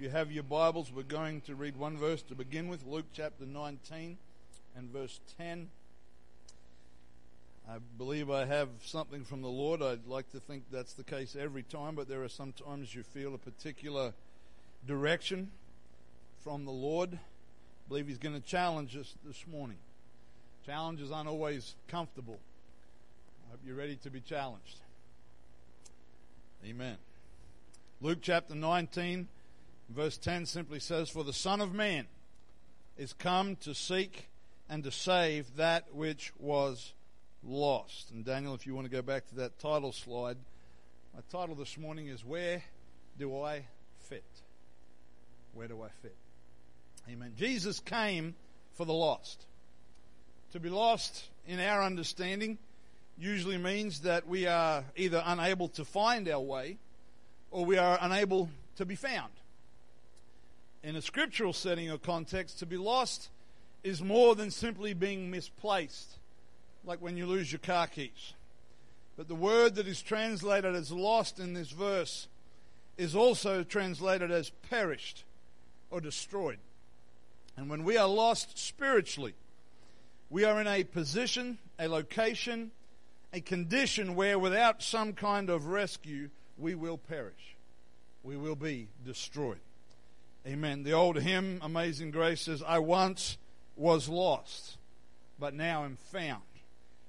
You have your Bibles, we're going to read one verse to begin with Luke chapter 19 and verse 10. I believe I have something from the Lord. I'd like to think that's the case every time, but there are some times you feel a particular direction from the Lord. I believe He's going to challenge us this morning. Challenges aren't always comfortable. I hope you're ready to be challenged. Amen. Luke chapter 19, verse 10 simply says, For the Son of Man is come to seek and to save that which was lost. And Daniel, if you want to go back to that title slide, my title this morning is Where Do I Fit? Where do I fit? Amen. Jesus came for the lost. To be lost, in our understanding, usually means that we are either unable to find our way or we are unable to be found. In a scriptural setting or context, to be lost is more than simply being misplaced, like when you lose your car keys. But the word that is translated as lost in this verse is also translated as perished or destroyed. And when we are lost spiritually, we are in a position, a location, a condition where without some kind of rescue, we will perish. We will be destroyed. Amen. The old hymn, Amazing Grace, says, I once was lost, but now am found.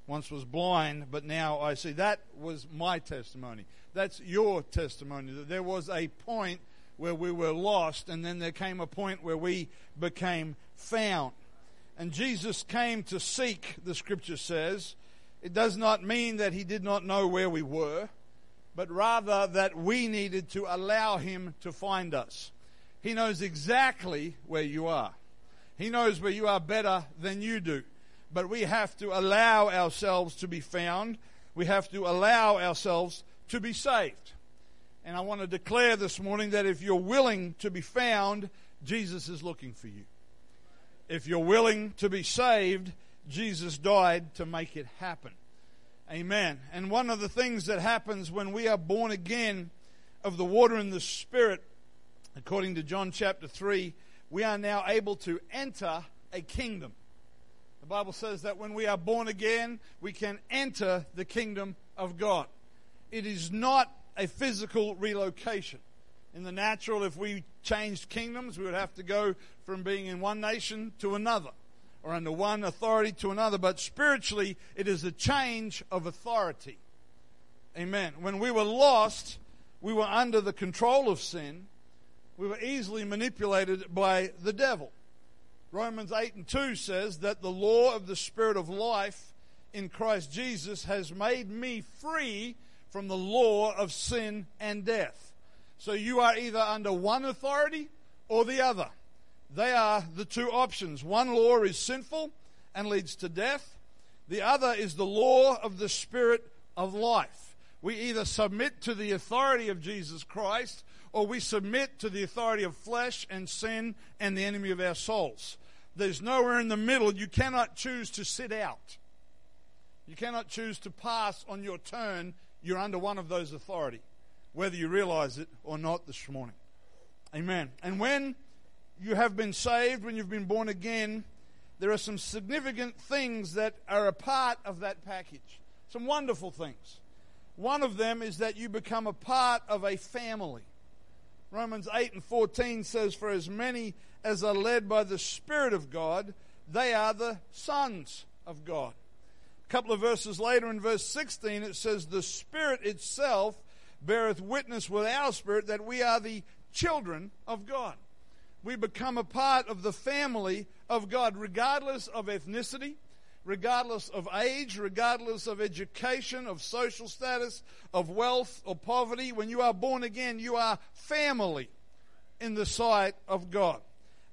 Once was blind, but now I see. That was my testimony. That's your testimony. That there was a point where we were lost, and then there came a point where we became found. And Jesus came to seek, the scripture says, it does not mean that he did not know where we were, but rather that we needed to allow him to find us. He knows exactly where you are. He knows where you are better than you do. But we have to allow ourselves to be found. We have to allow ourselves to be saved. And I want to declare this morning that if you're willing to be found, Jesus is looking for you. If you're willing to be saved, Jesus died to make it happen. Amen. And one of the things that happens when we are born again of the water and the Spirit, according to John chapter 3, we are now able to enter a kingdom. The Bible says that when we are born again, we can enter the kingdom of God. It is not a physical relocation. In the natural, if we changed kingdoms, we would have to go from being in one nation to another or under one authority to another, but spiritually, it is a change of authority. Amen. When we were lost, we were under the control of sin. We were easily manipulated by the devil. Romans 8 and 2 says that the law of the Spirit of life in Christ Jesus has made me free from the law of sin and death. So you are either under one authority or the other. They are the two options. One law is sinful and leads to death. The other is the law of the Spirit of life. We either submit to the authority of Jesus Christ or we submit to the authority of flesh and sin and the enemy of our souls. There's nowhere in the middle. You cannot choose to sit out. You cannot choose to pass on your turn. You're under one of those authority, whether you realize it or not this morning. Amen. And when you have been saved, when you've been born again, there are some significant things that are a part of that package. Some wonderful things. One of them is that you become a part of a family. Romans 8 and 14 says, For as many as are led by the Spirit of God, they are the sons of God. A couple of verses later, in verse 16, it says, The Spirit itself beareth witness with our spirit that we are the children of God we become a part of the family of God, regardless of ethnicity, regardless of age, regardless of education, of social status, of wealth or poverty. When you are born again, you are family in the sight of God.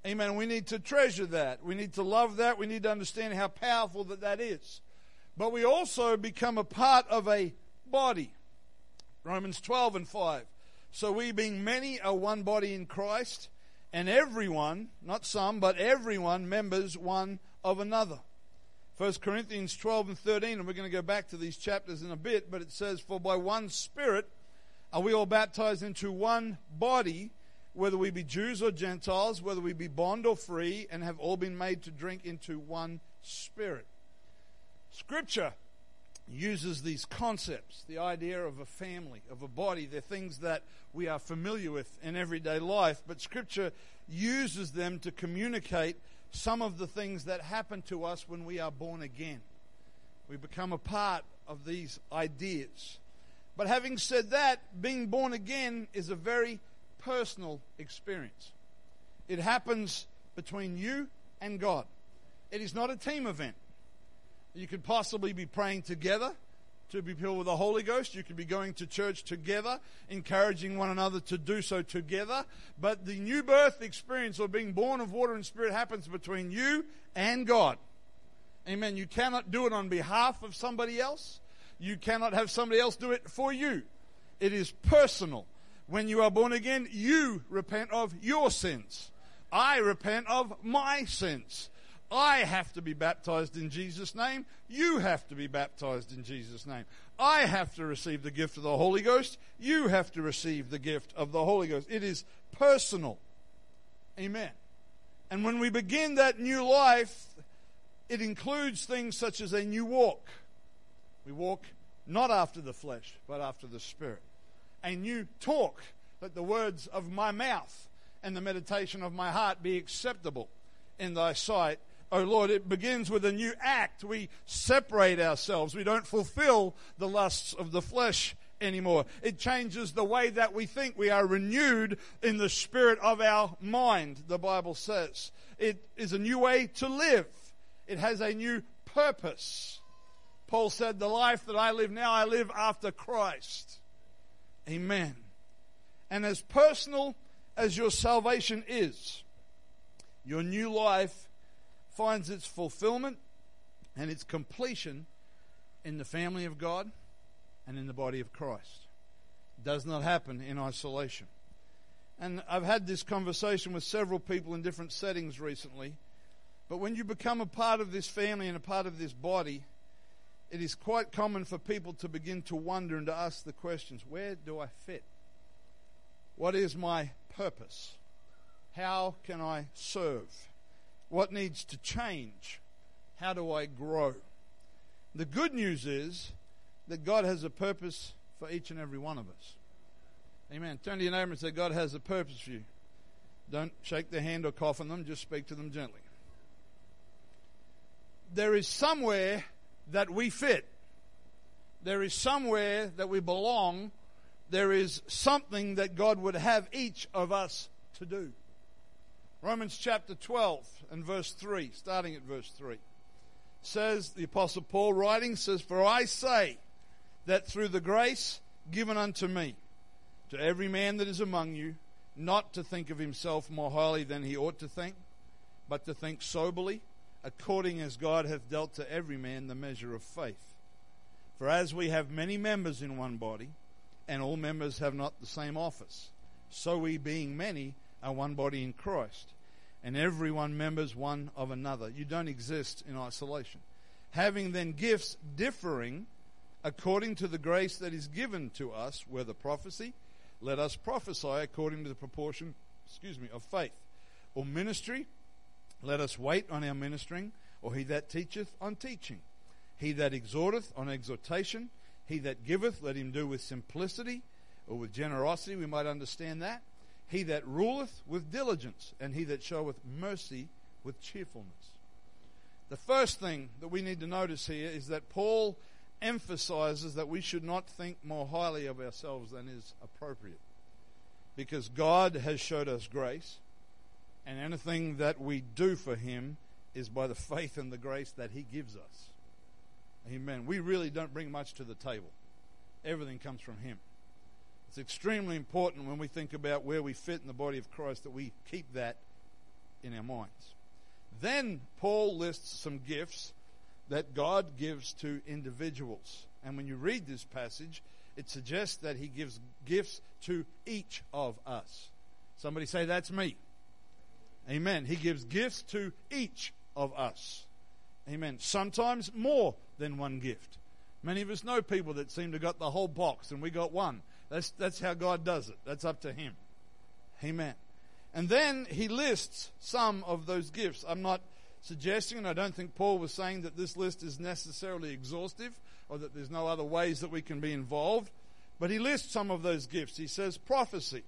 Amen. We need to treasure that. We need to love that. We need to understand how powerful that that is. But we also become a part of a body. Romans 12 and 5. So we being many are one body in Christ and everyone, not some, but everyone, members one of another. 1 Corinthians 12 and 13, and we're going to go back to these chapters in a bit, but it says, For by one Spirit are we all baptized into one body, whether we be Jews or Gentiles, whether we be bond or free, and have all been made to drink into one spirit. Scripture uses these concepts, the idea of a family, of a body. They're things that we are familiar with in everyday life, but Scripture uses them to communicate some of the things that happen to us when we are born again. We become a part of these ideas. But having said that, being born again is a very personal experience. It happens between you and God. It is not a team event. You could possibly be praying together to be filled with the Holy Ghost. You could be going to church together, encouraging one another to do so together. But the new birth experience or being born of water and spirit happens between you and God. Amen. You cannot do it on behalf of somebody else. You cannot have somebody else do it for you. It is personal. When you are born again, you repent of your sins. I repent of my sins. I have to be baptized in Jesus' name. You have to be baptized in Jesus' name. I have to receive the gift of the Holy Ghost. You have to receive the gift of the Holy Ghost. It is personal. Amen. And when we begin that new life, it includes things such as a new walk. We walk not after the flesh, but after the Spirit. A new talk, that the words of my mouth and the meditation of my heart be acceptable in thy sight, oh Lord, it begins with a new act. We separate ourselves. We don't fulfill the lusts of the flesh anymore. It changes the way that we think. We are renewed in the spirit of our mind, the Bible says. It is a new way to live. It has a new purpose. Paul said, The life that I live now, I live after Christ. Amen. And as personal as your salvation is, your new life finds its fulfillment and its completion in the family of God and in the body of Christ. It does not happen in isolation. And I've had this conversation with several people in different settings recently. But when you become a part of this family and a part of this body, it is quite common for people to begin to wonder and to ask the questions where do I fit? What is my purpose? How can I serve? What needs to change? How do I grow? The good news is that God has a purpose for each and every one of us. Amen. Turn to your neighbor and say, God has a purpose for you. Don't shake their hand or cough on them, just speak to them gently. There is somewhere that we fit. There is somewhere that we belong. There is something that God would have each of us to do. Romans chapter 12 and verse 3, starting at verse 3, says, the Apostle Paul writing says, For I say that through the grace given unto me, to every man that is among you, not to think of himself more highly than he ought to think, but to think soberly, according as God hath dealt to every man the measure of faith. For as we have many members in one body, and all members have not the same office, so we, being many, are one body in Christ, and every one members one of another. You don't exist in isolation. Having then gifts differing according to the grace that is given to us, whether prophecy, let us prophesy according to the proportion, excuse me, of faith, or ministry, let us wait on our ministering, or he that teacheth on teaching, he that exhorteth on exhortation, he that giveth, let him do with simplicity or with generosity. We might understand that. He that ruleth with diligence, and he that showeth mercy with cheerfulness. The first thing that we need to notice here is that Paul emphasizes that we should not think more highly of ourselves than is appropriate. Because God has showed us grace, and anything that we do for Him is by the faith and the grace that He gives us. Amen. We really don't bring much to the table, everything comes from Him. It's extremely important when we think about where we fit in the body of Christ that we keep that in our minds. Then Paul lists some gifts that God gives to individuals. And when you read this passage, it suggests that he gives gifts to each of us. Somebody say, That's me. Amen. He gives gifts to each of us. Amen. Sometimes more than one gift. Many of us know people that seem to got the whole box and we got one. That's, that's how God does it. That's up to Him. Amen. And then he lists some of those gifts. I'm not suggesting, and I don't think Paul was saying that this list is necessarily exhaustive or that there's no other ways that we can be involved. But he lists some of those gifts. He says prophecy.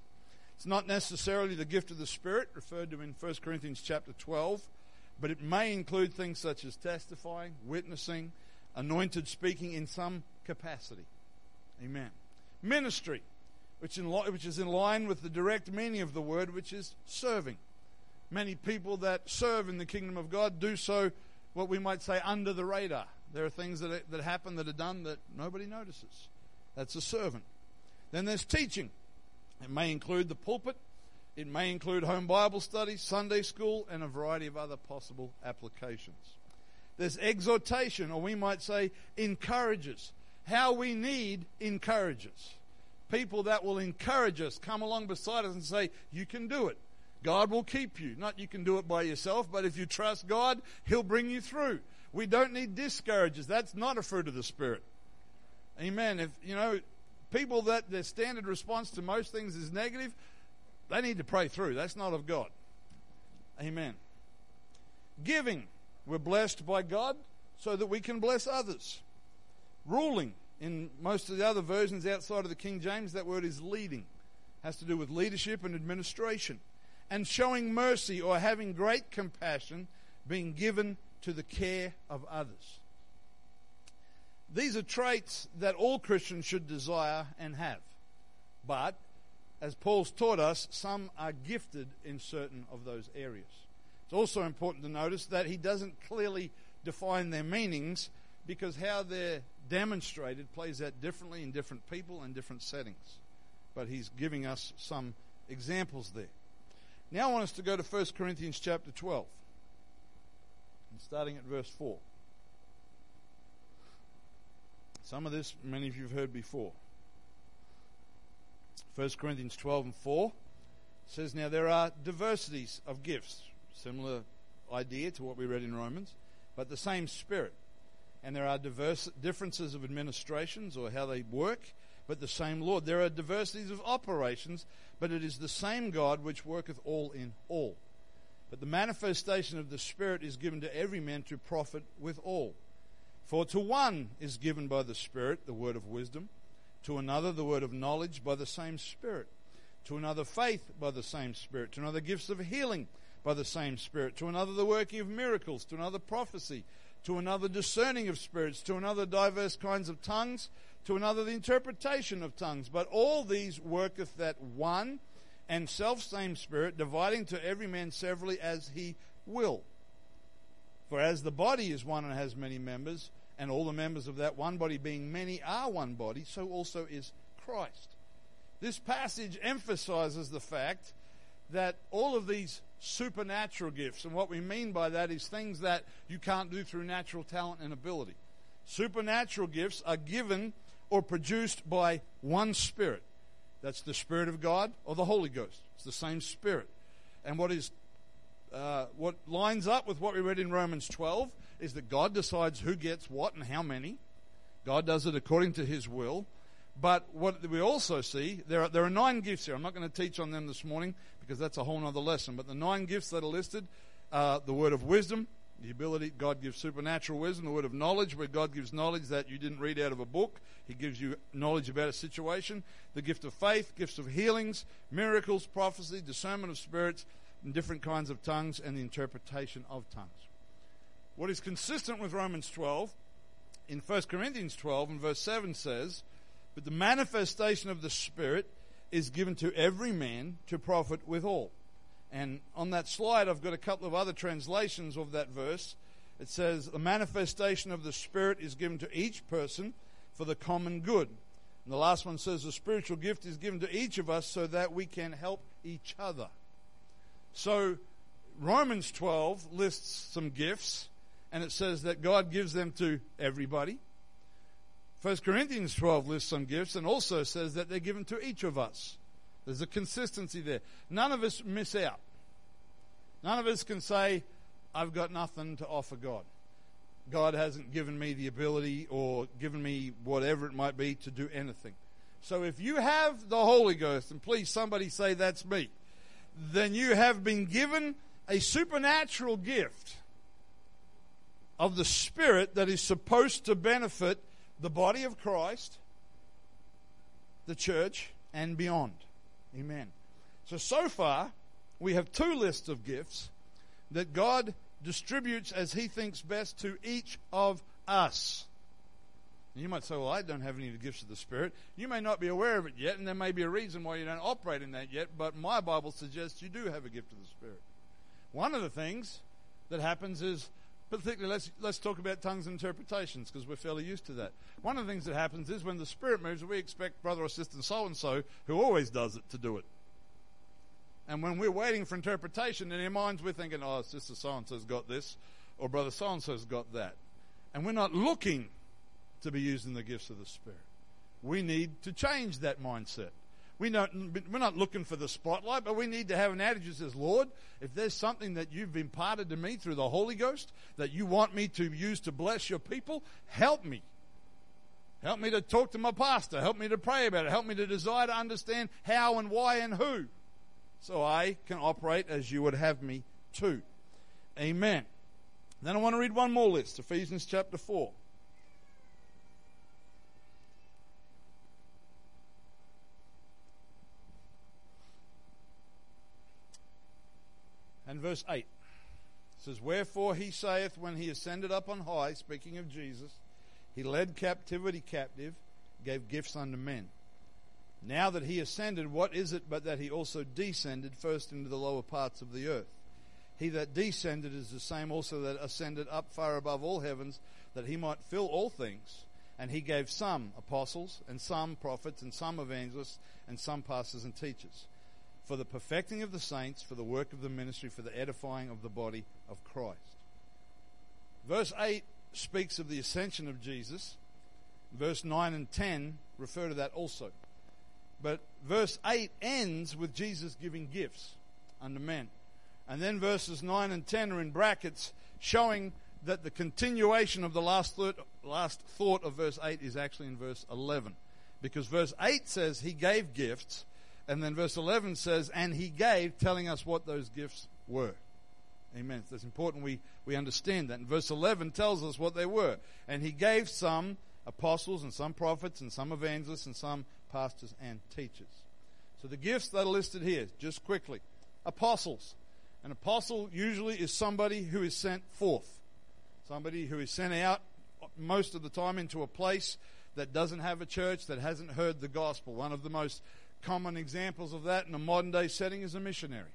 It's not necessarily the gift of the Spirit, referred to in 1 Corinthians chapter 12, but it may include things such as testifying, witnessing, anointed speaking in some capacity. Amen. Ministry, which, in, which is in line with the direct meaning of the word, which is serving. Many people that serve in the kingdom of God do so, what we might say, under the radar. There are things that, that happen that are done that nobody notices. That's a servant. Then there's teaching. It may include the pulpit, it may include home Bible study, Sunday school, and a variety of other possible applications. There's exhortation, or we might say encourages. How we need encouragers. People that will encourage us, come along beside us and say, You can do it. God will keep you. Not you can do it by yourself, but if you trust God, He'll bring you through. We don't need discouragers. That's not a fruit of the Spirit. Amen. If, you know, people that their standard response to most things is negative, they need to pray through. That's not of God. Amen. Giving. We're blessed by God so that we can bless others. Ruling. In most of the other versions outside of the King James, that word is leading. Has to do with leadership and administration. And showing mercy or having great compassion, being given to the care of others. These are traits that all Christians should desire and have. But, as Paul's taught us, some are gifted in certain of those areas. It's also important to notice that he doesn't clearly define their meanings because how they're demonstrated plays out differently in different people and different settings. But he's giving us some examples there. Now I want us to go to 1 Corinthians chapter 12, and starting at verse 4. Some of this, many of you have heard before. 1 Corinthians 12 and 4 says, Now there are diversities of gifts, similar idea to what we read in Romans, but the same Spirit. And there are diverse differences of administrations or how they work, but the same Lord. There are diversities of operations, but it is the same God which worketh all in all. But the manifestation of the Spirit is given to every man to profit with all. For to one is given by the Spirit the word of wisdom, to another the word of knowledge by the same Spirit, to another faith by the same Spirit, to another gifts of healing by the same Spirit, to another the working of miracles, to another prophecy, to another discerning of spirits, to another diverse kinds of tongues, to another the interpretation of tongues. But all these worketh that one and self same Spirit, dividing to every man severally as he will. For as the body is one and has many members, and all the members of that one body, being many, are one body, so also is Christ. This passage emphasizes the fact that all of these supernatural gifts, and what we mean by that is things that you can't do through natural talent and ability. Supernatural gifts are given or produced by one Spirit. That's the Spirit of God or the Holy Ghost. It's the same Spirit. And what is uh, what lines up with what we read in Romans 12 is that God decides who gets what and how many. God does it according to his will. But what we also see, there are, there are nine gifts here. I'm not going to teach on them this morning because that's a whole other lesson. But the nine gifts that are listed uh, the word of wisdom, the ability, God gives supernatural wisdom, the word of knowledge, where God gives knowledge that you didn't read out of a book. He gives you knowledge about a situation. The gift of faith, gifts of healings, miracles, prophecy, discernment of spirits, and different kinds of tongues, and the interpretation of tongues. What is consistent with Romans 12, in 1 Corinthians 12 and verse 7 says, But the manifestation of the Spirit is given to every man to profit withal. And on that slide, I've got a couple of other translations of that verse. It says, The manifestation of the Spirit is given to each person for the common good. And the last one says, The spiritual gift is given to each of us so that we can help each other. So, Romans 12 lists some gifts and it says that God gives them to everybody. 1 Corinthians 12 lists some gifts and also says that they're given to each of us. There's a consistency there. None of us miss out. None of us can say, I've got nothing to offer God. God hasn't given me the ability or given me whatever it might be to do anything. So if you have the Holy Ghost, and please somebody say that's me. then you have been given a supernatural gift of the Spirit that is supposed to benefit the body of Christ, the church, and beyond. Amen. So, so far, we have two lists of gifts that God distributes as He thinks best to each of us. And you might say, Well, I don't have any of the gifts of the Spirit. You may not be aware of it yet, and there may be a reason why you don't operate in that yet, but my Bible suggests you do have a gift of the Spirit. One of the things that happens is, particularly, let's, let's talk about tongues and interpretations because we're fairly used to that. One of the things that happens is when the Spirit moves, we expect brother or sister so and so, who always does it, to do it. And when we're waiting for interpretation, in our minds we're thinking, oh, sister so and so's got this, or brother so and so's got that. And we're not looking to be using the gifts of the Spirit. We need to change that mindset. We don't, we're not looking for the spotlight, but we need to have an attitude that says, Lord, if there's something that you've imparted to me through the Holy Ghost that you want me to use to bless your people, help me. Help me to talk to my pastor. Help me to pray about it. Help me to desire to understand how and why and who. So I can operate as you would have me to. Amen. Then I want to read one more list Ephesians chapter 4. And verse 8 says, Wherefore he saith, when he ascended up on high, speaking of Jesus, he led captivity captive, gave gifts unto men. Now that he ascended, what is it but that he also descended first into the lower parts of the earth? He that descended is the same also that ascended up far above all heavens, that he might fill all things. And he gave some apostles, and some prophets, and some evangelists, and some pastors and teachers for the perfecting of the saints, for the work of the ministry, for the edifying of the body of Christ. Verse 8 speaks of the ascension of Jesus. Verse 9 and 10 refer to that also. But verse 8 ends with Jesus giving gifts unto men. And then verses 9 and 10 are in brackets showing that the continuation of the last thought, last thought of verse 8 is actually in verse 11. Because verse 8 says he gave gifts, and then verse 11 says, And he gave, telling us what those gifts were. Amen. It's important we, we understand that. And verse 11 tells us what they were. And he gave some apostles, and some prophets, and some evangelists, and some pastors and teachers. So the gifts that are listed here, just quickly. Apostles. An apostle usually is somebody who is sent forth. Somebody who is sent out most of the time into a place that doesn't have a church, that hasn't heard the gospel. One of the most common examples of that in a modern day setting is a missionary.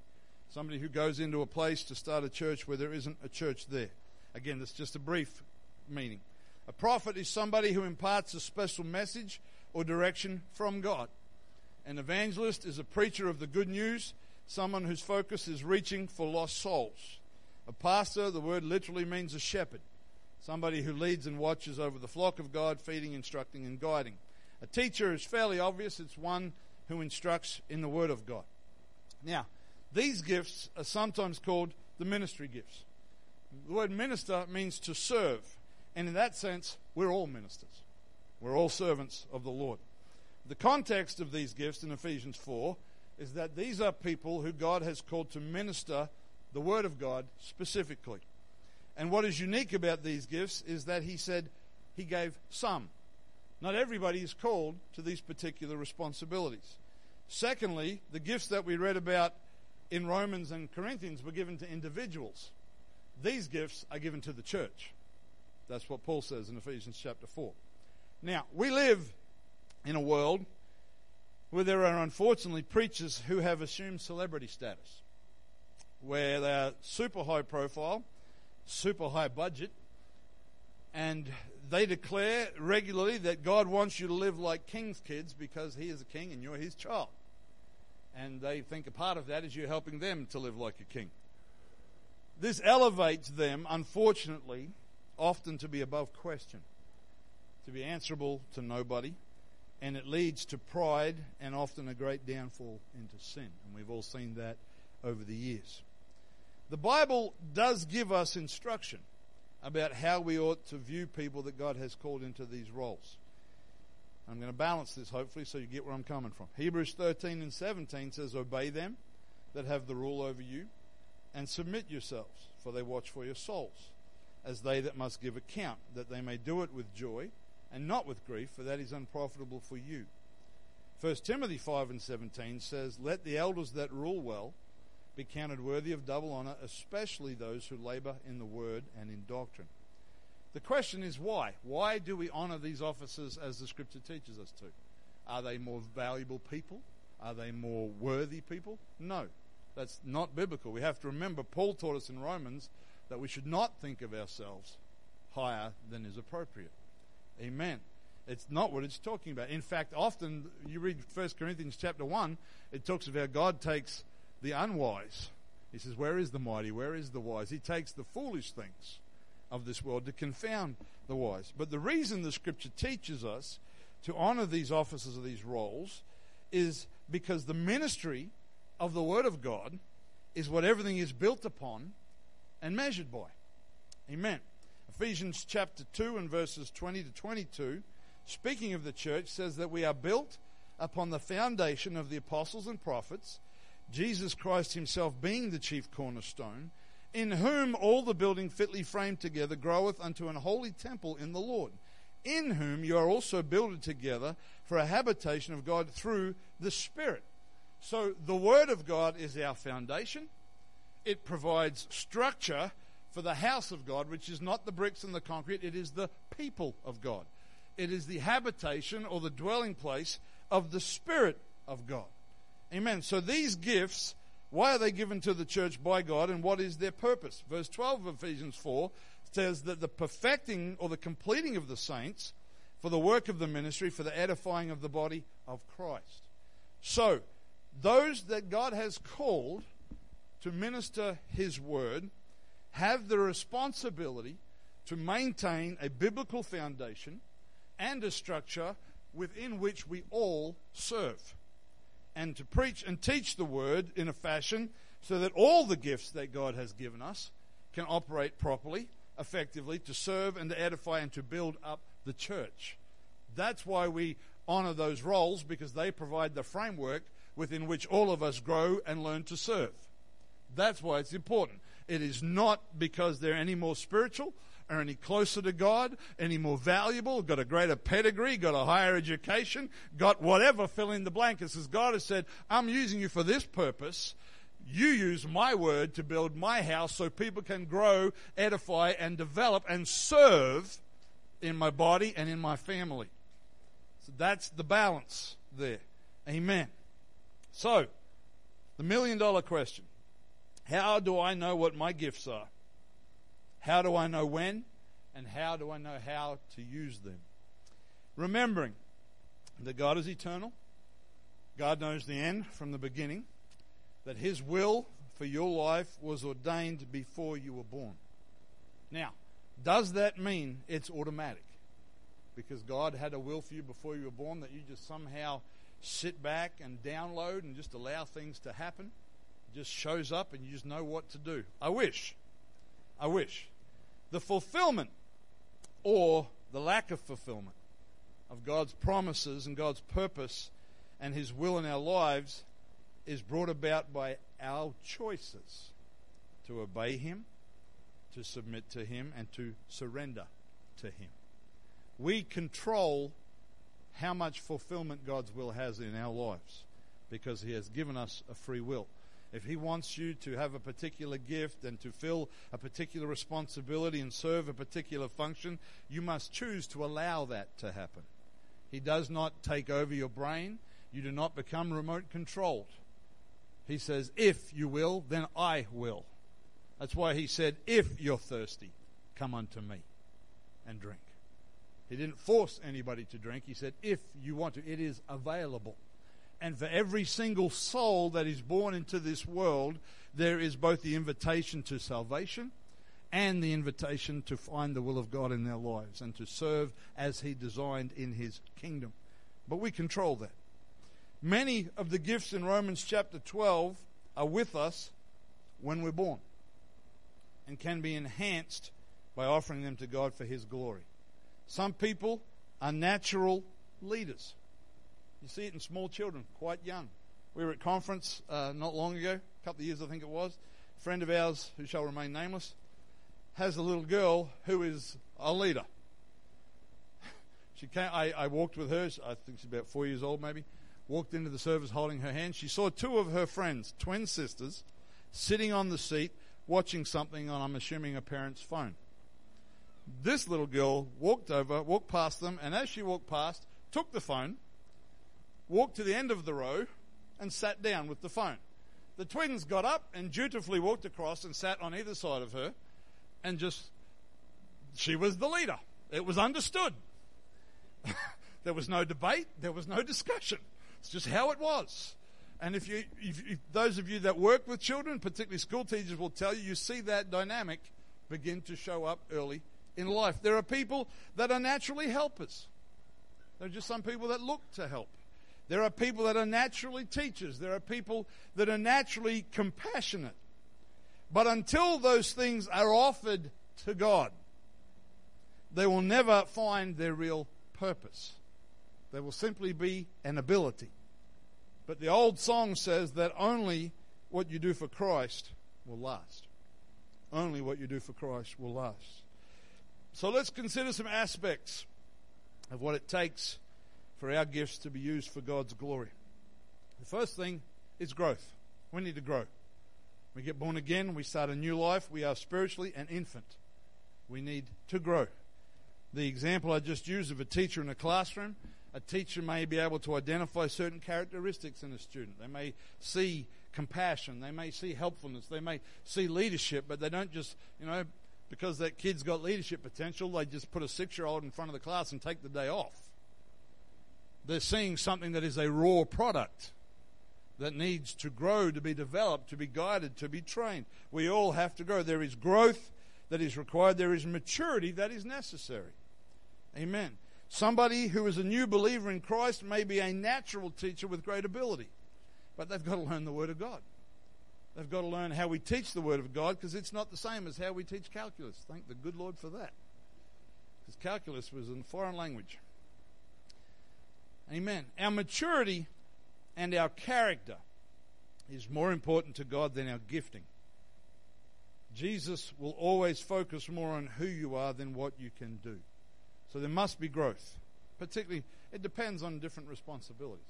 Somebody who goes into a place to start a church where there isn't a church there. Again, that's just a brief meaning. A prophet is somebody who imparts a special message or direction from God. An evangelist is a preacher of the good news, someone whose focus is reaching for lost souls. A pastor, the word literally means a shepherd, somebody who leads and watches over the flock of God, feeding, instructing, and guiding. A teacher is fairly obvious, it's one who instructs in the Word of God. Now, these gifts are sometimes called the ministry gifts. The word minister means to serve. And in that sense, we're all ministers. We're all servants of the Lord. The context of these gifts in Ephesians 4 is that these are people who God has called to minister the Word of God specifically. And what is unique about these gifts is that He said He gave some. Not everybody is called to these particular responsibilities. Secondly, the gifts that we read about in Romans and Corinthians were given to individuals. These gifts are given to the church. That's what Paul says in Ephesians chapter 4. Now, we live in a world where there are unfortunately preachers who have assumed celebrity status, where they are super high profile, super high budget, and they declare regularly that God wants you to live like king's kids because he is a king and you're his child. And they think a part of that is you're helping them to live like a king. This elevates them, unfortunately, often to be above question, to be answerable to nobody, and it leads to pride and often a great downfall into sin. And we've all seen that over the years. The Bible does give us instruction about how we ought to view people that God has called into these roles. I'm going to balance this hopefully so you get where I'm coming from. Hebrews 13 and 17 says, Obey them that have the rule over you, and submit yourselves, for they watch for your souls, as they that must give account, that they may do it with joy, and not with grief, for that is unprofitable for you. 1 Timothy 5 and 17 says, Let the elders that rule well be counted worthy of double honor, especially those who labor in the word and in doctrine. The question is why? Why do we honor these officers as the scripture teaches us to? Are they more valuable people? Are they more worthy people? No. That's not biblical. We have to remember Paul taught us in Romans that we should not think of ourselves higher than is appropriate. Amen. It's not what it's talking about. In fact, often you read 1 Corinthians chapter 1, it talks how God takes the unwise. He says, Where is the mighty? Where is the wise? He takes the foolish things of this world to confound the wise. But the reason the scripture teaches us to honor these offices of these roles is because the ministry of the Word of God is what everything is built upon and measured by. Amen. Ephesians chapter 2 and verses 20 to 22, speaking of the church, says that we are built upon the foundation of the apostles and prophets, Jesus Christ himself being the chief cornerstone, in whom all the building fitly framed together groweth unto an holy temple in the Lord, in whom you are also builded together for a habitation of God through the Spirit. So the Word of God is our foundation. It provides structure for the house of God, which is not the bricks and the concrete, it is the people of God. It is the habitation or the dwelling place of the Spirit of God. Amen. So these gifts, why are they given to the church by God and what is their purpose? Verse 12 of Ephesians 4 says that the perfecting or the completing of the saints for the work of the ministry, for the edifying of the body of Christ. So, those that God has called to minister His word have the responsibility to maintain a biblical foundation and a structure within which we all serve, and to preach and teach the word in a fashion so that all the gifts that God has given us can operate properly, effectively, to serve and to edify and to build up the church. That's why we honor those roles because they provide the framework within which all of us grow and learn to serve. That's why it's important. It is not because they're any more spiritual or any closer to God, any more valuable, got a greater pedigree, got a higher education, got whatever, fill in the blank. It says God has said, I'm using you for this purpose. You use my word to build my house so people can grow, edify, and develop and serve in my body and in my family. So that's the balance there. Amen. So, the million dollar question How do I know what my gifts are? How do I know when? And how do I know how to use them? Remembering that God is eternal, God knows the end from the beginning, that His will for your life was ordained before you were born. Now, does that mean it's automatic? Because God had a will for you before you were born that you just somehow sit back and download and just allow things to happen. It just shows up and you just know what to do. I wish. I wish. The fulfillment or the lack of fulfillment of God's promises and God's purpose and His will in our lives is brought about by our choices to obey Him, to submit to Him, and to surrender to Him. We control how much fulfillment God's will has in our lives because He has given us a free will. If He wants you to have a particular gift and to fill a particular responsibility and serve a particular function, you must choose to allow that to happen. He does not take over your brain. You do not become remote controlled. He says, If you will, then I will. That's why He said, If you're thirsty, come unto me and drink. He didn't force anybody to drink. He said, if you want to, it is available. And for every single soul that is born into this world, there is both the invitation to salvation and the invitation to find the will of God in their lives and to serve as He designed in His kingdom. But we control that. Many of the gifts in Romans chapter 12 are with us when we're born and can be enhanced by offering them to God for His glory. Some people are natural leaders. You see it in small children, quite young. We were at conference uh, not long ago, a couple of years I think it was, a friend of ours who shall remain nameless, has a little girl who is a leader. She came, I, I walked with her, I think she's about four years old maybe, walked into the service holding her hand. She saw two of her friends, twin sisters, sitting on the seat watching something on, I'm assuming, a parent's phone. This little girl walked over, walked past them, and as she walked past, took the phone, walked to the end of the row, and sat down with the phone. The twins got up and dutifully walked across and sat on either side of her, and just, she was the leader. It was understood. there was no debate, there was no discussion. It's just how it was. And if you, if, if those of you that work with children, particularly school teachers, will tell you, you see that dynamic begin to show up early in life. There are people that are naturally helpers. There are just some people that look to help. There are people that are naturally teachers. There are people that are naturally compassionate. But until those things are offered to God, they will never find their real purpose. They will simply be an ability. But the old song says that only what you do for Christ will last. Only what you do for Christ will last. So let's consider some aspects of what it takes for our gifts to be used for God's glory. The first thing is growth. We need to grow. We get born again, we start a new life, we are spiritually an infant. We need to grow. The example I just used of a teacher in a classroom, a teacher may be able to identify certain characteristics in a student. They may see compassion, they may see helpfulness, they may see leadership, but they don't just, you know, because that kid's got leadership potential, they just put a six year old in front of the class and take the day off. They're seeing something that is a raw product that needs to grow, to be developed, to be guided, to be trained. We all have to grow. There is growth that is required, there is maturity that is necessary. Amen. Somebody who is a new believer in Christ may be a natural teacher with great ability, but they've got to learn the Word of God. They've got to learn how we teach the Word of God because it's not the same as how we teach calculus. Thank the good Lord for that. Because calculus was in foreign language. Amen. Our maturity and our character is more important to God than our gifting. Jesus will always focus more on who you are than what you can do. So there must be growth. Particularly, it depends on different responsibilities.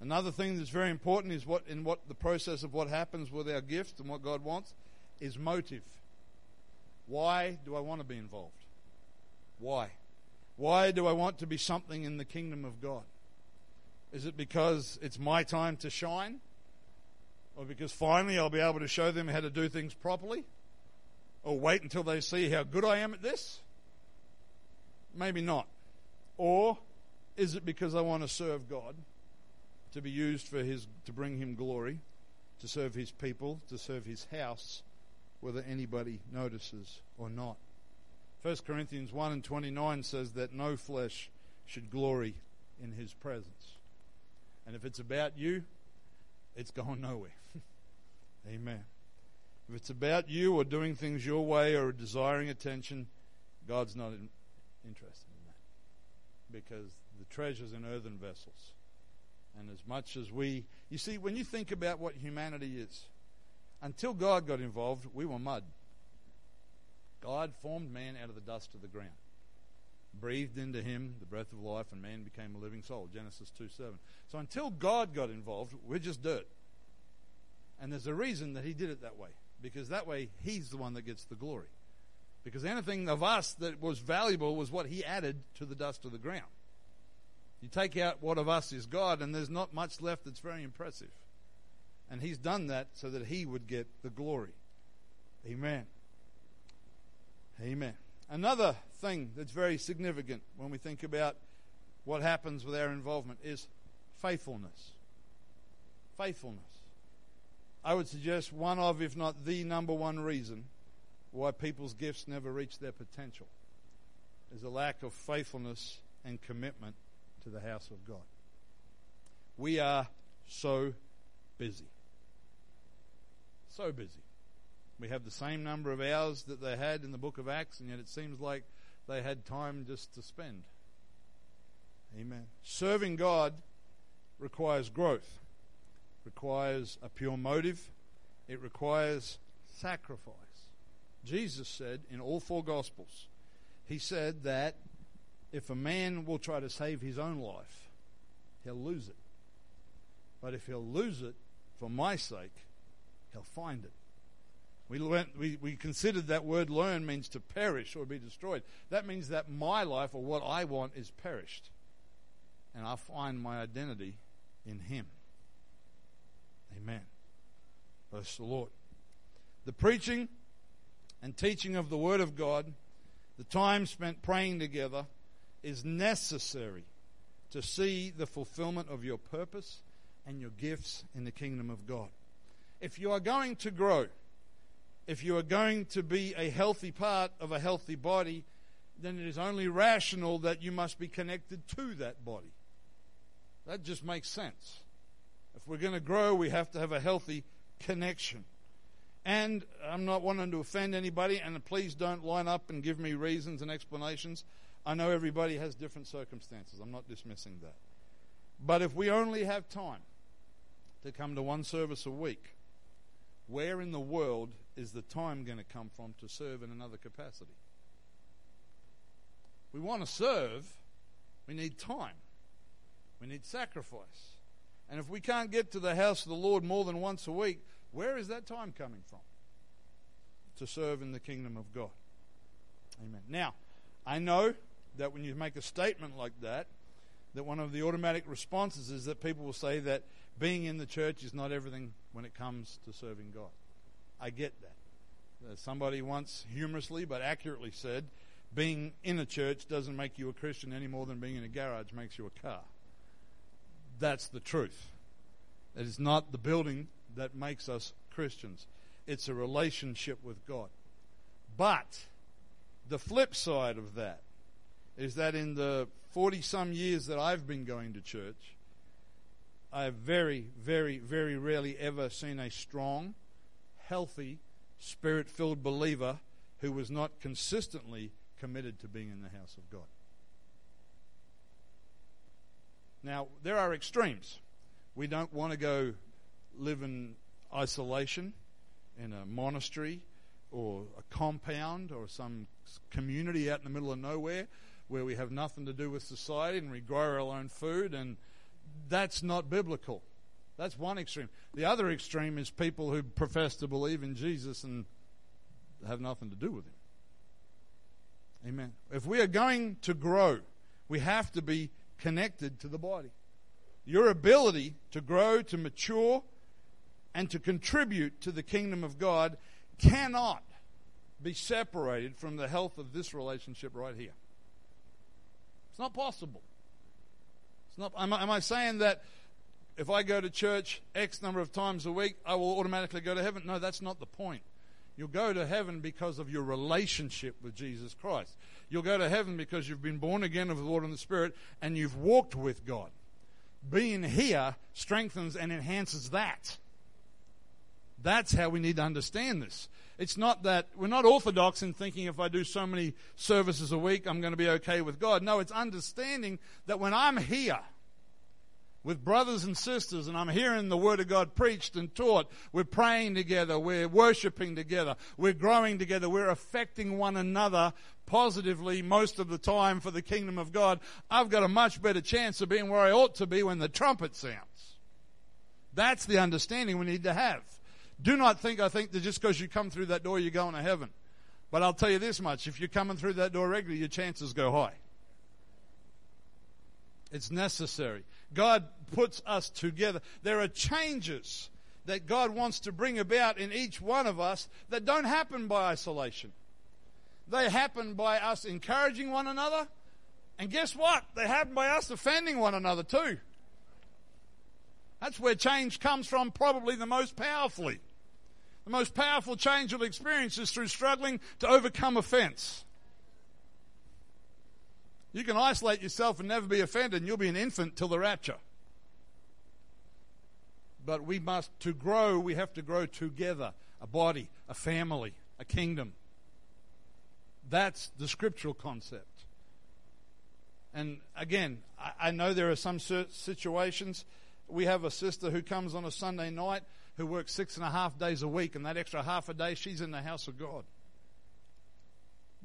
Another thing that's very important is what in what the process of what happens with our gift and what God wants is motive. Why do I want to be involved? Why? Why do I want to be something in the kingdom of God? Is it because it's my time to shine? Or because finally I'll be able to show them how to do things properly? Or wait until they see how good I am at this? Maybe not. Or is it because I want to serve God, to be used for his to bring him glory, to serve his people, to serve his house, whether anybody notices or not? 1 Corinthians 1 and 29 says that no flesh should glory in his presence. And if it's about you, it's going nowhere. Amen. If it's about you or doing things your way or desiring attention, God's not in, interested in that. Because the treasure's in earthen vessels. And as much as we, you see, when you think about what humanity is, until God got involved, we were mud. God formed man out of the dust of the ground, breathed into him the breath of life, and man became a living soul. Genesis 2 7. So until God got involved, we're just dirt. And there's a reason that he did it that way, because that way he's the one that gets the glory. Because anything of us that was valuable was what he added to the dust of the ground. You take out what of us is God, and there's not much left that's very impressive. And he's done that so that he would get the glory. Amen. Amen. Another thing that's very significant when we think about what happens with our involvement is faithfulness. Faithfulness. I would suggest one of, if not the number one reason why people's gifts never reach their potential is a lack of faithfulness and commitment to the house of God. We are so busy. So busy. We have the same number of hours that they had in the book of Acts, and yet it seems like they had time just to spend. Amen. Serving God requires growth. requires a pure motive, it requires sacrifice. Jesus said in all four Gospels, He said that if a man will try to save his own life, he'll lose it. But if he'll lose it for my sake, he'll find it. We, learned, we, we considered that word learn means to perish or be destroyed. That means that my life or what I want is perished. And I find my identity in Him. Amen. Bless the Lord. The preaching and teaching of the Word of God, the time spent praying together, is necessary to see the fulfillment of your purpose and your gifts in the kingdom of God. If you are going to grow, if you are going to be a healthy part of a healthy body, then it is only rational that you must be connected to that body. That just makes sense. If we're going to grow, we have to have a healthy connection. And I'm not wanting to offend anybody, and please don't line up and give me reasons and explanations. I know everybody has different circumstances. I'm not dismissing that. But if we only have time to come to one service a week, where in the world is the time going to come from to serve in another capacity? We want to serve, we need time, we need sacrifice. And if we can't get to the house of the Lord more than once a week, where is that time coming from to serve in the kingdom of God? Amen. Now, I know that when you make a statement like that, that one of the automatic responses is that people will say that being in the church is not everything when it comes to serving God. I get that. Uh, somebody once humorously but accurately said, being in a church doesn't make you a Christian any more than being in a garage makes you a car. That's the truth. It is not the building that makes us Christians, it's a relationship with God. But the flip side of that is that in the 40 some years that I've been going to church, I have very, very, very rarely ever seen a strong, healthy, spirit filled believer who was not consistently committed to being in the house of God. Now, there are extremes. We don't want to go live in isolation in a monastery or a compound or some community out in the middle of nowhere where we have nothing to do with society and we grow our own food, and that's not biblical. That's one extreme. The other extreme is people who profess to believe in Jesus and have nothing to do with him. Amen. If we are going to grow, we have to be connected to the body. Your ability to grow, to mature, and to contribute to the kingdom of God cannot be separated from the health of this relationship right here. It's not possible. It's not, am, I, am I saying that if I go to church X number of times a week, I will automatically go to heaven? No, that's not the point. You'll go to heaven because of your relationship with Jesus Christ. You'll go to heaven because you've been born again of the Lord and the Spirit and you've walked with God. Being here strengthens and enhances that. That's how we need to understand this. It's not that we're not orthodox in thinking if I do so many services a week, I'm going to be okay with God. No, it's understanding that when I'm here, with brothers and sisters and I'm hearing the Word of God preached and taught. We're praying together. We're worshiping together. We're growing together. We're affecting one another positively most of the time for the kingdom of God. I've got a much better chance of being where I ought to be when the trumpet sounds. That's the understanding we need to have. Do not think I think that just because you come through that door you're going to heaven. But I'll tell you this much if you're coming through that door regularly, your chances go high. It's necessary. God puts us together. There are changes that God wants to bring about in each one of us that don't happen by isolation. They happen by us encouraging one another. And guess what? They happen by us offending one another too. That's where change comes from, probably the most powerfully. The most powerful change you'll experience is through struggling to overcome offense. You can isolate yourself and never be offended, and you'll be an infant till the rapture. But we must, to grow, we have to grow together a body, a family, a kingdom. That's the scriptural concept. And again, I, I know there are some situations We have a sister who comes on a Sunday night who works six and a half days a week, and that extra half a day, she's in the house of God.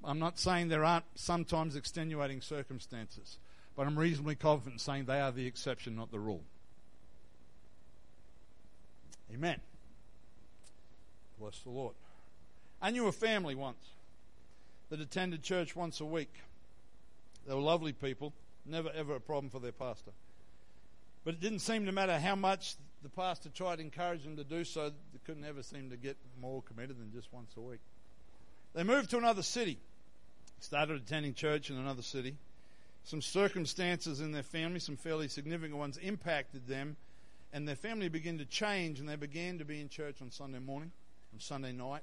I'm not saying there aren't sometimes extenuating circumstances, but I'm reasonably confident saying they are the exception, not the rule. Amen. Bless the Lord. I knew a family once that attended church once a week. They were lovely people, never ever a problem for their pastor. But it didn't seem to matter how much the pastor tried to encourage them to do so, they couldn't ever seem to get more committed than just once a week. They moved to another city, started attending church in another city. Some circumstances in their family, some fairly significant ones, impacted them, and their family began to change, and they began to be in church on Sunday morning, on Sunday night,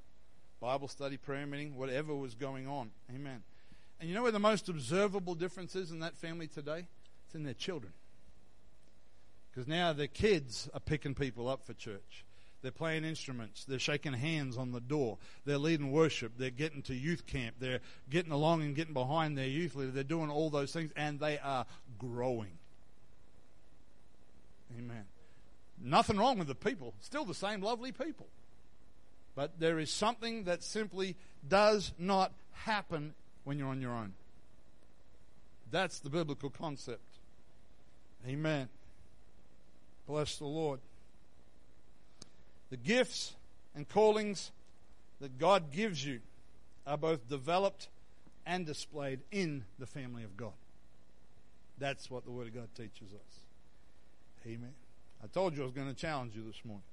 Bible study, prayer meeting, whatever was going on. Amen. And you know where the most observable difference is in that family today? It's in their children. Because now their kids are picking people up for church. They're playing instruments. They're shaking hands on the door. They're leading worship. They're getting to youth camp. They're getting along and getting behind their youth leader. They're doing all those things, and they are growing. Amen. Nothing wrong with the people. Still the same lovely people. But there is something that simply does not happen when you're on your own. That's the biblical concept. Amen. Bless the Lord. The gifts and callings that God gives you are both developed and displayed in the family of God. That's what the Word of God teaches us. Amen. I told you I was going to challenge you this morning.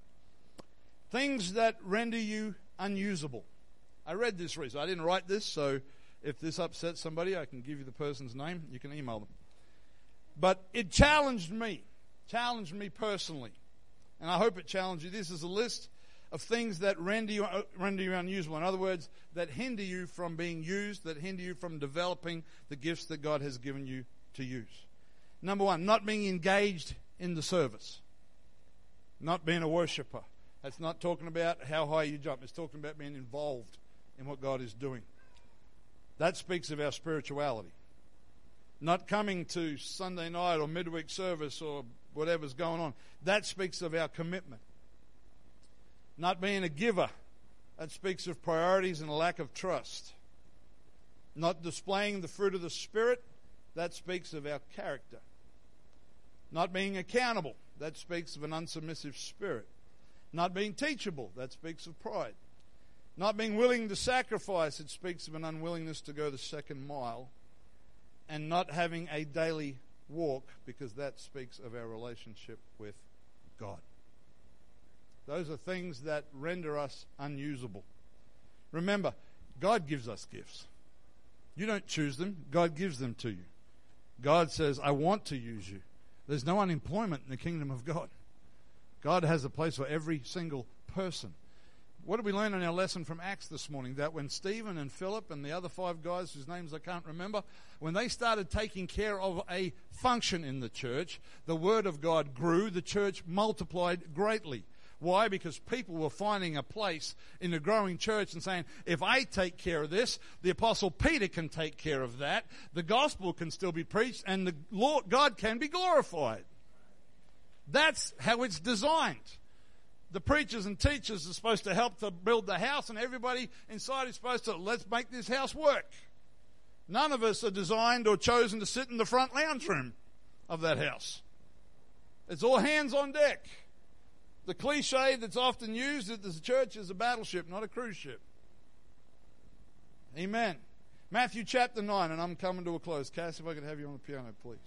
Things that render you unusable. I read this recently. I didn't write this, so if this upsets somebody, I can give you the person's name. You can email them. But it challenged me challenged me personally. And I hope it challenged you. This is a list of things that render you, render you unusable. In other words, that hinder you from being used, that hinder you from developing the gifts that God has given you to use. Number one, not being engaged in the service, not being a worshiper. That's not talking about how high you jump, it's talking about being involved in what God is doing. That speaks of our spirituality. Not coming to Sunday night or midweek service or whatever's going on. That speaks of our commitment. Not being a giver, that speaks of priorities and a lack of trust. Not displaying the fruit of the Spirit, that speaks of our character. Not being accountable, that speaks of an unsubmissive spirit. Not being teachable, that speaks of pride. Not being willing to sacrifice, it speaks of an unwillingness to go the second mile. And not having a daily walk because that speaks of our relationship with God. Those are things that render us unusable. Remember, God gives us gifts. You don't choose them, God gives them to you. God says, I want to use you. There's no unemployment in the kingdom of God. God has a place for every single person. What did we learn in our lesson from Acts this morning? That when Stephen and Philip and the other five guys whose names I can't remember, when they started taking care of a function in the church, the Word of God grew, the church multiplied greatly. Why? Because people were finding a place in the growing church and saying, if I take care of this, the Apostle Peter can take care of that, the gospel can still be preached, and the Lord, God can be glorified. That's how it's designed the preachers and teachers are supposed to help to build the house, and everybody inside is supposed to let's make this house work. None of us are designed or chosen to sit in the front lounge room of that house. It's all hands on deck. The cliche that's often used at the church is a battleship, not a cruise ship. Amen. Matthew chapter 9, and I'm coming to a close. Cass, if I could have you on the piano, please.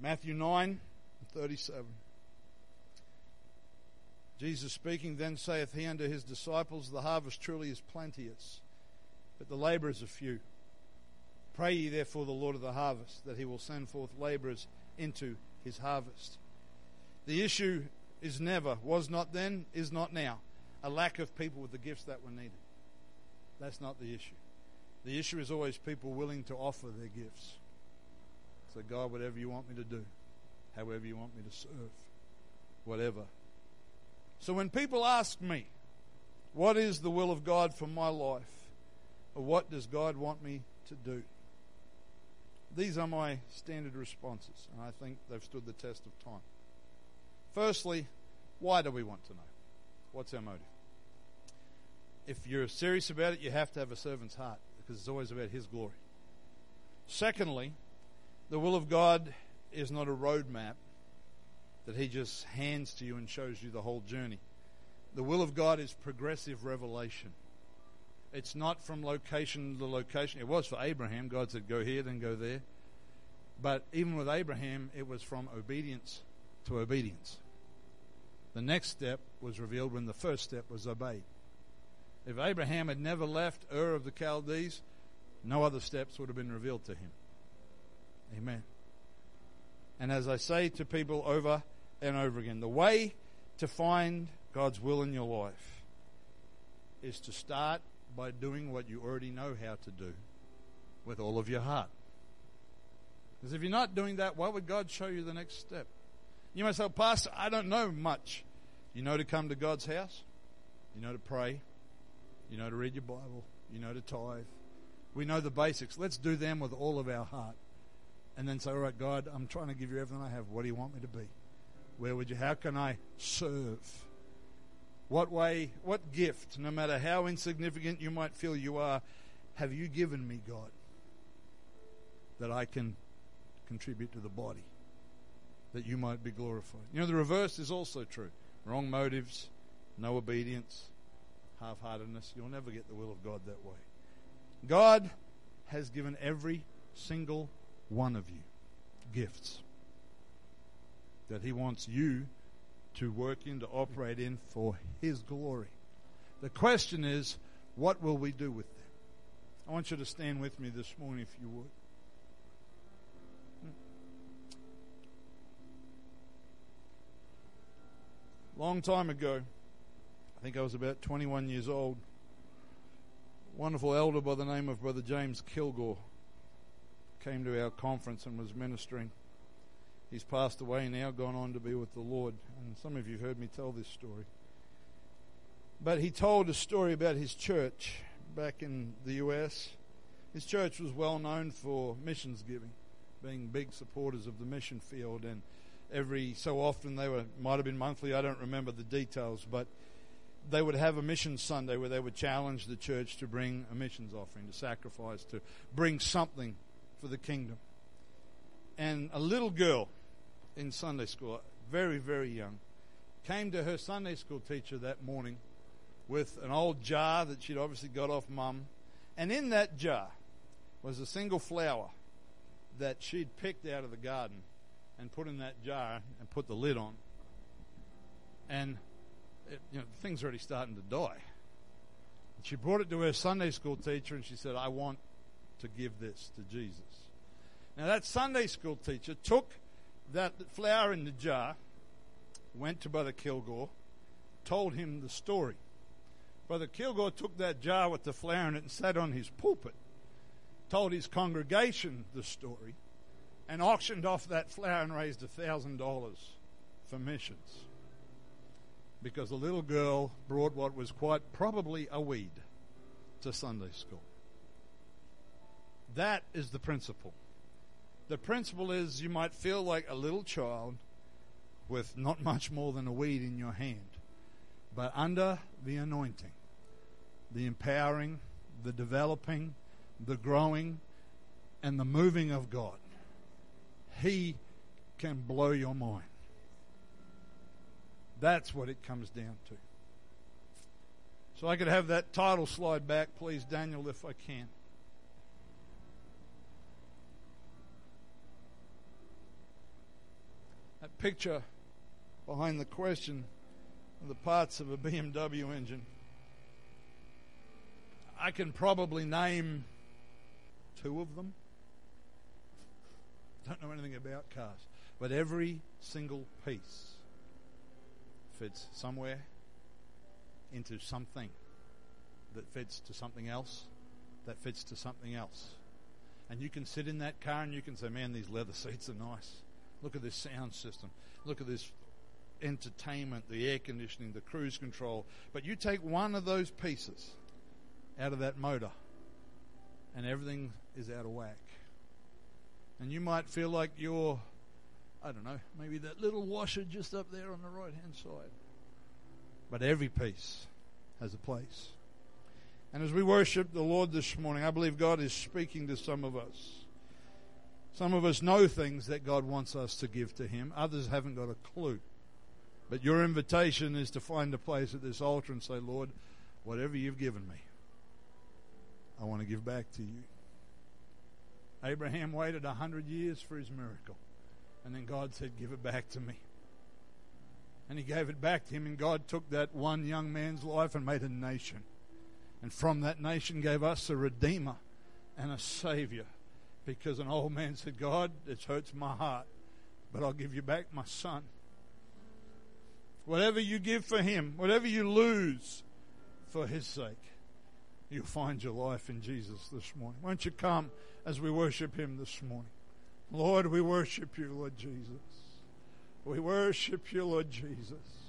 Matthew 9, 37. Jesus speaking, then saith he unto his disciples, The harvest truly is plenteous, but the laborers are few. Pray ye therefore the Lord of the harvest, that he will send forth laborers into his harvest. The issue is never, was not then, is not now, a lack of people with the gifts that were needed. That's not the issue. The issue is always people willing to offer their gifts. So, God, whatever you want me to do, however you want me to serve, whatever so when people ask me, what is the will of God for my life? Or what does God want me to do? these are my standard responses, and I think they've stood the test of time. Firstly, why do we want to know? What's our motive? If you're serious about it, you have to have a servant's heart because it's always about His glory. Secondly, the will of God is not a roadmap that He just hands to you and shows you the whole journey. The will of God is progressive revelation. It's not from location to location. It was for Abraham. God said, go here, then go there. But even with Abraham, it was from obedience to obedience. The next step was revealed when the first step was obeyed. If Abraham had never left Ur of the Chaldees, no other steps would have been revealed to him. Amen. And as I say to people over and over again, the way to find God's will in your life is to start by doing what you already know how to do with all of your heart. Because if you're not doing that, why would God show you the next step? You might say, Pastor, I don't know much. You know to come to God's house. You know to pray. You know to read your Bible. You know to tithe. We know the basics. Let's do them with all of our heart. And then say, all right, God, I'm trying to give you everything I have. What do you want me to be? Where would you, how can I serve? What way, what gift, no matter how insignificant you might feel you are, have you given me, God, that I can contribute to the body, that you might be glorified? You know, the reverse is also true. Wrong motives, no obedience, half heartedness. You'll never get the will of God that way. God has given every single one of you gifts that He wants you to work in, to operate in for His glory. The question is, what will we do with them? I want you to stand with me this morning if you would. Long time ago, I think I was about 21 years old, wonderful elder by the name of Brother James Kilgore came to our conference and was ministering. He's passed away now, gone on to be with the Lord. And some of you heard me tell this story. But he told a story about his church back in the U.S. His church was well known for missions giving, being big supporters of the mission field. And every so often, they were, might have been monthly, I don't remember the details, but they would have a mission Sunday where they would challenge the church to bring a missions offering, to sacrifice, to bring something for the kingdom. And a little girl in Sunday school, very, very young, came to her Sunday school teacher that morning with an old jar that she'd obviously got off mum. And in that jar was a single flower that she'd picked out of the garden and put in that jar and put the lid on. And it, you know, the thing's already starting to die. And she brought it to her Sunday school teacher and she said, I want to give this to Jesus. Now, that Sunday school teacher took that flower in the jar, went to Brother Kilgore, told him the story. Brother Kilgore took that jar with the flower in it and sat on his pulpit, told his congregation the story, and auctioned off that flower and raised a thousand dollars for missions. Because the little girl brought what was quite probably a weed to Sunday school. That is the principle. The principle is you might feel like a little child with not much more than a weed in your hand. But under the anointing, the empowering, the developing, the growing, and the moving of God, He can blow your mind. That's what it comes down to. So I could have that title slide back, please, Daniel, if I can. that picture behind the question of the parts of a BMW engine. I can probably name two of them. Don't know anything about cars. But every single piece fits somewhere into something that fits to something else that fits to something else. And you can sit in that car and you can say, man, these leather seats are nice. Look at this sound system. Look at this entertainment, the air conditioning, the cruise control. But you take one of those pieces out of that motor, and everything is out of whack. And you might feel like you're, I don't know, maybe that little washer just up there on the right hand side. But every piece has a place. And as we worship the Lord this morning, I believe God is speaking to some of us. Some of us know things that God wants us to give to Him, others haven't got a clue. But your invitation is to find a place at this altar and say, Lord, whatever you've given me, I want to give back to you. Abraham waited a hundred years for his miracle. And then God said, Give it back to me. And he gave it back to him, and God took that one young man's life and made a nation. And from that nation gave us a Redeemer and a Savior. Because an old man said, God, it hurts my heart, but I'll give you back my son. Whatever you give for him, whatever you lose for his sake, you'll find your life in Jesus this morning. Won't you come as we worship him this morning? Lord, we worship you, Lord Jesus. We worship you, Lord Jesus.